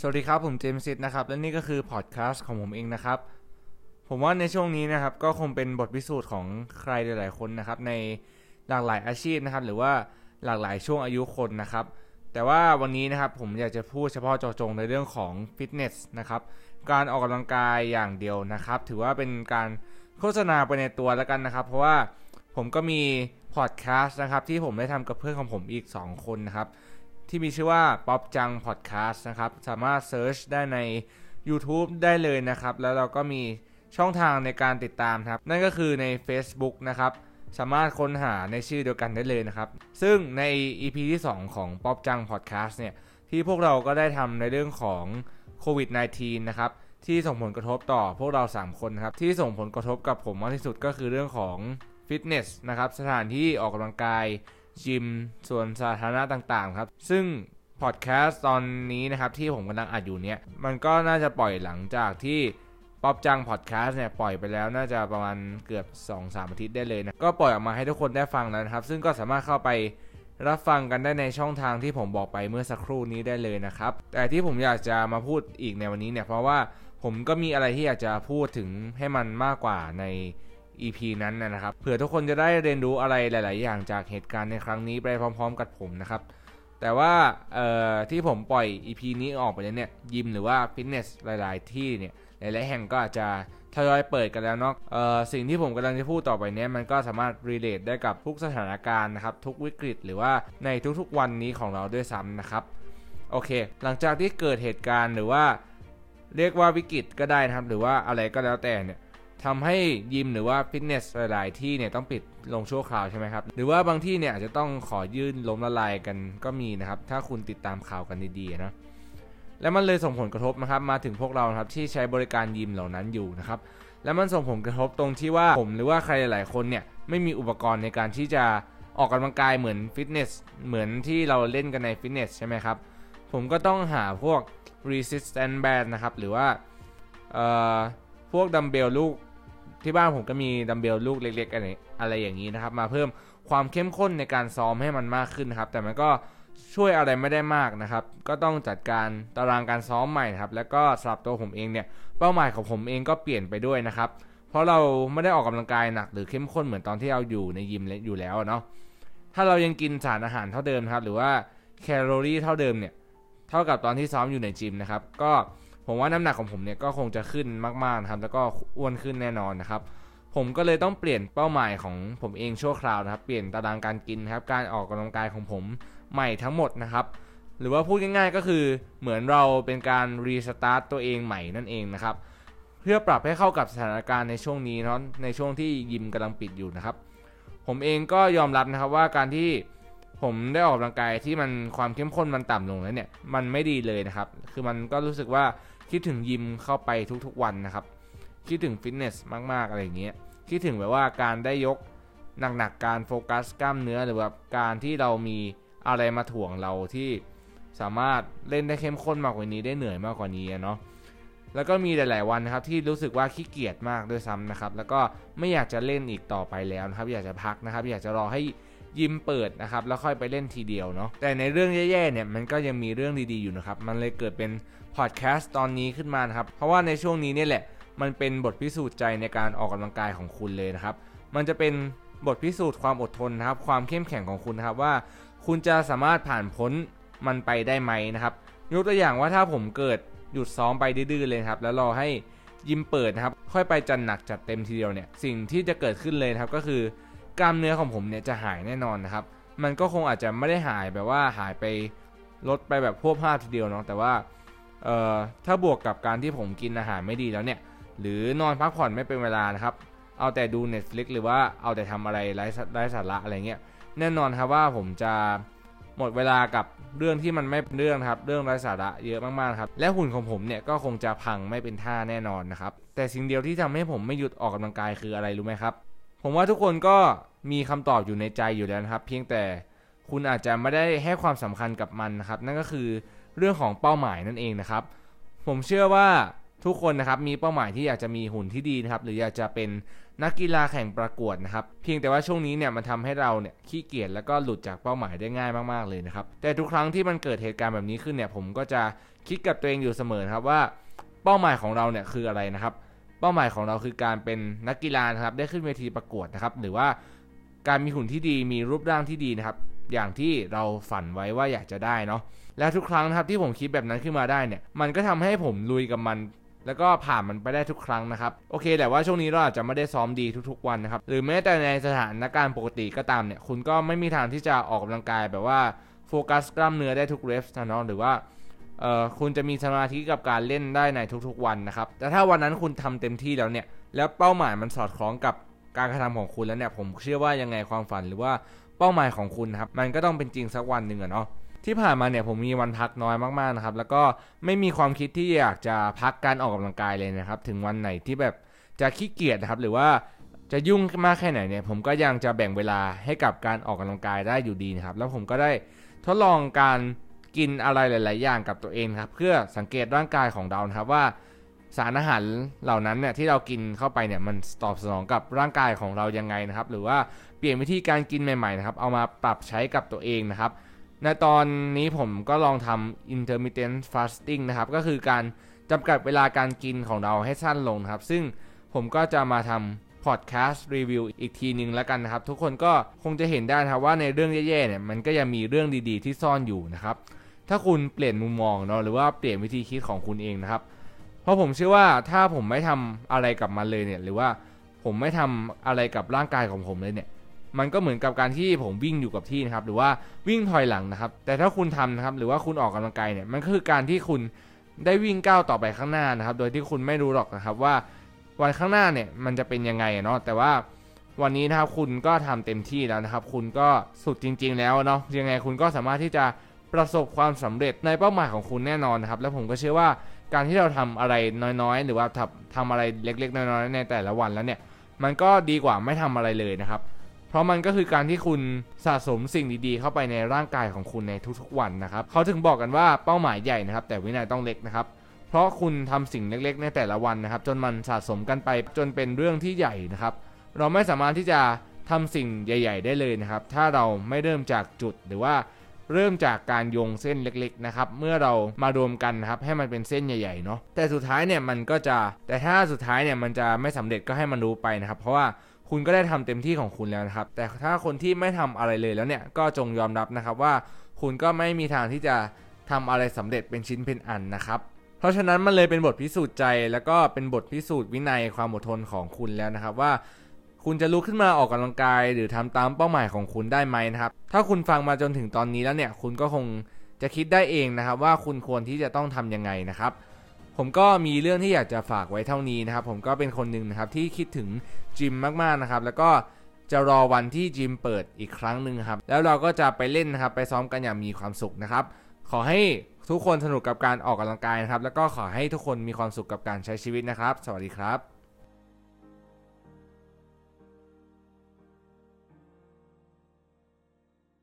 สวัสดีครับ ผมเจมส์ซิดนะครับ และนี่ก็คือพอดแคสต์ของผมเองนะครับ ผมว่าในช่วงนี้นะครับ ก็คงเป็นบทพิสูจน์ของใครหลาย ๆ คนนะครับ ในหลากหลายอาชีพนะครับ หรือว่าหลากหลายช่วงอายุคนนะครับ แต่ว่าวันนี้นะครับผมอยากจะพูดเฉพาะเจาะจงในเรื่องของฟิตเนสนะครับ การออกกำลังกายอย่างเดียวนะครับ ถือว่าเป็นการโฆษณาไปในตัวแล้วกันนะครับ เพราะว่าผมก็มีพอดแคสต์นะครับที่ผมได้ทำกับเพื่อนของผมอีก 2 คนนะครับ ที่มีชื่อว่าป๊อปจังพอดแคสต์นะครับ สามารถ search ได้ใน YouTube ได้เลยนะครับ แล้วเราก็มีช่องทางในการติดตามครับ นั่นก็คือใน Facebook นะครับ สามารถค้นหาในชื่อเดียวกันได้เลยนะครับ ซึ่งใน EP ที่ 2 ของป๊อปจังพอดแคสต์เนี่ย ที่พวกเราก็ได้ทำในเรื่องของโควิด -19 นะครับ ที่ส่งผลกระทบต่อพวกเรา 3 คนครับ ที่ส่งผลกระทบกับผมมากที่สุดก็คือเรื่องของฟิตเนสนะครับ สถานที่ออกกำลังกาย จิมส่วนสาธารณะต่างๆ ครับ ซึ่งพอดแคสต์ตอนนี้นะครับที่ผมกำลังอัดอยู่เนี่ยมันก็น่าจะปล่อยหลังจากที่ป๊อปจังพอดแคสต์เนี่ยปล่อยไปแล้วน่าจะประมาณเกือบ 2-3 อาทิตย์ได้เลยนะ ก็ปล่อยออกมาให้ทุกคนได้ฟังแล้วนะครับ ซึ่งก็สามารถเข้าไปรับฟังกันได้ในช่องทางที่ผมบอกไปเมื่อสักครู่นี้ได้เลยนะครับ แต่ที่ผมอยากจะมาพูดอีกในวันนี้เนี่ยเพราะว่าผมก็มีอะไรที่อยากจะพูดถึงให้มันมากกว่าใน EP นั้นนะครับเผื่อทุกคนจะได้เรียนรู้อะไรหลาย ๆ อย่างจากเหตุการณ์ในครั้งนี้ไปพร้อม ๆ กับผมนะครับ แต่ว่าที่ผมปล่อย EP นี้ออกไปเนี่ยยิมหรือว่าฟิตเนสหลาย ๆ ที่เนี่ยหลาย ๆ แห่งก็อาจจะทยอยเปิดกันแล้วเนาะสิ่งที่ผมกำลังจะพูดต่อไปนี้มันก็สามารถรีเลทได้กับทุกสถานการณ์นะครับทุกวิกฤต หรือว่าในทุก ๆ วันนี้ของเราด้วยซ้ำนะครับโอเค หลังจากที่เกิดเหตุการณ์หรือว่าเรียกว่าวิกฤตก็ได้นะครับ หรือว่าอะไรก็แล้วแต่เนี่ย ทำให้ยิมหรือว่าฟิตเนสหลายที่เนี่ยต้องปิดลงชั่วคราวใช่ไหมครับ หรือว่าบางที่เนี่ยอาจจะต้องขอยื่นล้มละลายกันก็มีนะครับ ถ้าคุณติดตามข่าวกันดีๆนะและมันเลยส่งผลกระทบนะครับมาถึงพวกเราครับที่ใช้บริการยิมเหล่านั้นอยู่นะครับและมันส่งผลกระทบตรงที่ว่าผมหรือว่าใครหลายๆคนเนี่ยไม่มีอุปกรณ์ในการที่จะออกกำลังกายเหมือนฟิตเนสเหมือนที่เราเล่นกันในฟิตเนสใช่ไหมครับผมก็ต้องหาพวก resistance band นะครับหรือว่าพวกดัมเบลลูก ที่บ้านผมก็มีดัมเบลลูกเล็กๆอะไรอะไรอย่างนี้นะครับ มาเพิ่มความเข้มข้นในการซ้อมให้มันมากขึ้นนะครับแต่มันก็ช่วยอะไรไม่ได้มากนะครับ ก็ต้องจัดการตารางการซ้อมใหม่ครับ แล้วก็สำหรับตัวผมเองเนี่ย เป้าหมายของผมเองก็เปลี่ยนไปด้วยนะครับ เพราะเราไม่ได้ออกกำลังกายหนักหรือเข้มข้นเหมือนตอนที่เราอยู่ในยิมอยู่แล้วเนาะ ถ้าเรายังกินสารอาหารเท่าเดิมครับ หรือว่าแคลอรี่เท่าเดิมเนี่ย เท่ากับตอนที่ซ้อมอยู่ในจิมนะครับ ก็ ผมว่าน้ำหนักของผมเนี่ยก็คงจะขึ้นมากๆนะครับ แล้วก็อ้วนขึ้นแน่นอนนะครับ ผมก็เลยต้องเปลี่ยนเป้าหมายของผมเองชั่วคราวนะครับ เปลี่ยนตารางการกินครับ การออกกำลังกายของผมใหม่ทั้งหมดนะครับ หรือว่าพูดง่ายๆก็คือเหมือนเราเป็นการรีสตาร์ตตัวเองใหม่นั่นเองนะครับ เพื่อปรับให้เข้ากับสถานการณ์ในช่วงนี้เนาะ ในช่วงที่ยิมกำลังปิดอยู่นะครับ ผมเองก็ยอมรับนะครับว่าการที่ผมได้ออกกำลังกายที่มันความเข้มข้นมันต่ำลงแล้วเนี่ย มันไม่ดีเลยนะครับ คือมันก็รู้สึกว่า คิดถึงยิมเข้าไปทุกๆวันนะครับ คิดถึงฟิตเนสมากๆอะไรอย่างเงี้ย คิดถึงแบบว่าการได้ยกหนักๆการโฟกัสกล้ามเนื้อหรือแบบการที่เรามีอะไรมาถ่วงเราที่สามารถเล่นได้เข้มข้นมากกว่านี้ได้เหนื่อยมากกว่านี้เนาะแล้วก็มีหลาย ๆ วันนะครับที่รู้สึกว่าขี้เกียจมากด้วยซ้ำนะครับ แล้วก็ไม่อยากจะเล่นอีกต่อไปแล้วนะครับ อยากจะพักนะครับ อยากจะรอให้ ยิมเปิดนะครับแล้วค่อยไปเล่นทีเดียวเนาะแต่ในเรื่องแย่ๆเนี่ยมันก็ยังมีเรื่องดีๆอยู่นะครับมันเลยเกิดเป็นพอดแคสต์ตอนนี้ขึ้นมานะครับเพราะว่าในช่วงนี้เนี่ยแหละ มันเป็นบทพิสูจน์ใจในการออกกำลังกายของคุณเลยนะครับมันจะเป็นบทพิสูจน์ความอดทนนะครับความเข้มแข็งของคุณนะครับว่า คุณจะสามารถผ่านพ้นมันไปได้ไหมนะครับยกตัวอย่างว่าถ้าผมเกิดหยุดซ้อมไปดื้อเลยครับ แล้วรอให้ยิมเปิดนะครับ ค่อยไปจัดหนักจัดเต็มทีเดียวเนี่ย สิ่งที่จะเกิดขึ้นเลยครับก็คือ กล้ามเนื้อของผมเนี่ยจะหายแน่นอนนะครับ มันก็คงอาจจะไม่ได้หายแบบว่าหายไปลดไปแบบพวกภาพทีเดียวเนาะแต่ว่าเอ่อถ้าบวกกับการที่ผมกินอาหารไม่ดีแล้วเนี่ยหรือนอนพักผ่อนไม่เป็นเวลานะครับ เอาแต่ดู Netflix หรือว่าเอาแต่ทำอะไรไร้ไร้สาระอะไรเงี้ยแน่นอนครับว่าผมจะหมดเวลากับเรื่องที่มันไม่เป็นเรื่องครับ เรื่องไร้สาระเยอะมากๆครับ และหุ่นของผมเนี่ยก็คงจะพังไม่เป็นท่าแน่นอนนะครับ แต่สิ่งเดียวที่ทำให้ผมไม่หยุดออกกำลังกายคืออะไรรู้ไหมครับ ผมว่าทุกคนก็มีคำตอบอยู่ในใจอยู่แล้วนะครับ เพียงแต่คุณอาจจะไม่ได้ให้ความสำคัญกับมันนะครับ นั่นก็คือเรื่องของเป้าหมายนั่นเองนะครับ ผมเชื่อว่าทุกคนนะครับมีเป้าหมายที่อยากจะมีหุ่นที่ดีนะครับ หรืออยากจะเป็นนักกีฬาแข่งประกวดนะครับ เพียงแต่ว่าช่วงนี้เนี่ยมันทำให้เราเนี่ยขี้เกียจแล้วก็หลุดจากเป้าหมายได้ง่ายมากๆเลยนะครับ แต่ทุกครั้งที่มันเกิดเหตุการณ์แบบนี้ขึ้นเนี่ยผมก็จะคิดกับตัวเองอยู่เสมอครับว่า เป้าหมายของเราเนี่ยคืออะไรนะครับ เป้าหมายของเราคือการเป็นนักกีฬานะครับ ได้ขึ้นเวทีประกวดนะครับ หรือว่าการมีหุ่นที่ดีมีรูปร่างที่ดีนะครับ อย่างที่เราฝันไว้ว่าอยากจะได้เนาะและทุกครั้งนะครับที่ผมคิดแบบนั้นขึ้นมาได้เนี่ย มันก็ทำให้ผมลุยกับมัน แล้วก็ผ่านมันไปได้ทุกครั้งนะครับ โอเค แต่ว่าช่วงนี้เราอาจจะไม่ได้ซ้อมดีทุกๆวันนะครับ หรือแม้แต่ในสถานการณ์ปกติก็ตามเนี่ย คุณก็ไม่มีทางที่จะออกกำลังกายแบบว่าโฟกัสกล้ามเนื้อได้ทุกเรฟนะเนาะหรือว่า เอ่อคุณจะมีสมาธิกับการเล่นได้ในทุกๆวันนะครับ แต่ถ้าวันนั้นคุณทำเต็มที่แล้วเนี่ย แล้วเป้าหมายมันสอดคล้องกับการกระทำของคุณแล้วเนี่ย ผมเชื่อว่ายังไงความฝันหรือว่าเป้าหมายของคุณครับ มันก็ต้องเป็นจริงสักวันหนึ่งอะเนาะ ที่ผ่านมาเนี่ยผมมีวันพักน้อยมากๆนะครับ แล้วก็ไม่มีความคิดที่อยากจะพักการออกกำลังกายเลยนะครับ ถึงวันไหนที่แบบจะขี้เกียจนะครับ หรือว่าจะยุ่งมากแค่ไหนเนี่ย ผมก็ยังจะแบ่งเวลาให้กับการออกกำลังกายได้อยู่ดีนะครับ แล้วผมก็ได้ทดลองการ กินอะไรหลาย ๆ อย่างกับตัวเองครับ เพื่อสังเกตร่างกายของเรานะครับว่าสารอาหารเหล่านั้นเนี่ยที่เรากินเข้าไปเนี่ยมันตอบสนองกับร่างกายของเรายังไงนะครับ หรือว่าเปลี่ยนวิธีการกินใหม่ ๆ นะครับ เอามาปรับใช้กับตัวเองนะครับ ในตอนนี้ผมก็ลองทำ intermittent fasting นะครับ ก็คือการจำกัดเวลาการกินของเราให้สั้นลงครับ ซึ่งผมก็จะมาทำ podcast review อีกทีนึงแล้วกันนะครับ ทุกคนก็คงจะเห็นได้ครับว่าในเรื่องแย่ๆเนี่ยมันก็ยังมีเรื่องดีๆ ที่ซ่อนอยู่นะครับ ถ้าคุณเปลี่ยนมุมมองเนาะหรือว่าเปลี่ยนวิธีคิดของคุณเองนะครับ เพราะผมเชื่อว่าถ้าผมไม่ทำอะไรกับมันเลยเนี่ยหรือว่าผมไม่ทำอะไรกับร่างกายของผมเลยเนี่ยมันก็เหมือนกับการที่ผมวิ่งอยู่กับที่นะครับหรือว่าวิ่งถอยหลังนะครับ แต่ถ้าคุณทำนะครับหรือว่าคุณออกกำลังกายเนี่ยมันคือการที่คุณได้วิ่งก้าวต่อไปข้างหน้านะครับ โดยที่คุณไม่รู้หรอกนะครับว่าวันข้างหน้าเนี่ยมันจะเป็นยังไงเนาะแต่ว่าวันนี้นะครับคุณก็ทำเต็มที่แล้วนะครับ คุณก็สุดจริง ๆ แล้วเนาะยังไงคุณก็สามารถที่จะ ประสบความสำเร็จในเป้าหมายของคุณแน่นอนนะครับ แล้วผมก็เชื่อว่าการที่เราทำอะไรน้อยๆ หรือว่าทำทำอะไรเล็กๆ น้อยๆ ในแต่ละวันแล้วเนี่ยมันก็ดีกว่าไม่ทำอะไรเลยนะครับ เพราะมันก็คือการที่คุณสะสมสิ่งดีๆ เข้าไปในร่างกายของคุณในทุกๆวันนะครับเขาถึงบอกกันว่าเป้าหมายใหญ่นะครับ แต่วินัยต้องเล็กนะครับ เพราะคุณทำสิ่งเล็กๆ ในแต่ละวันนะครับ จนมันสะสมกันไปจนเป็นเรื่องที่ใหญ่นะครับ เราไม่สามารถที่จะทำสิ่งใหญ่ ๆ ได้เลยนะครับ ถ้าเราไม่เริ่มจากจุดหรือว่า เริ่มจากการโยงเส้นเล็กๆนะครับเมื่อเรามารวมกันนะครับให้มันเป็นเส้นใหญ่ๆเนาะแต่สุดท้ายเนี่ยมันก็จะแต่ถ้าสุดท้ายเนี่ยมันจะไม่สำเร็จก็ให้มันรู้ไปนะครับเพราะว่าคุณก็ได้ทำเต็มที่ของคุณแล้วนะครับ แต่ถ้าคนที่ไม่ทำอะไรเลยแล้วเนี่ยก็จงยอมรับนะครับว่าคุณก็ไม่มีทางที่จะทำอะไรสำเร็จเป็นชิ้นเป็นอันนะครับเพราะฉะนั้นมันเลยเป็นบทพิสูจน์ใจ แล้วก็เป็นบทพิสูจน์วินัยความอดทนของคุณแล้วนะครับ ว่า คุณจะลุกขึ้นมาออกกำลังกาย หรือทำตามเป้าหมายของคุณได้ไหมนะครับ ถ้าคุณฟังมาจนถึงตอนนี้แล้วเนี่ย คุณก็คงจะคิดได้เองนะครับ ว่าคุณควรที่จะต้องทํำยังไงนะครับ ผมก็มีเรื่องที่อยากจะฝากไว้เท่านี้นะครับ ผมก็เป็นคนหนึ่งนะครับที่คิดถึงจิมมากๆนะครับ แล้วก็จะรอวันที่จิมเปิดอีกครั้งหนึ่งครับ แล้วเราก็จะไปเล่นนะครับ ไปซ้อมกันอย่างมีความสุขนะครับ ขอให้ทุกคนสนุกกับการออกกำลังกายนะครับ แล้วก็ขอให้ทุกคนมีความสุขกับการใช้ชีวิตนะครับ สวัสดีครับ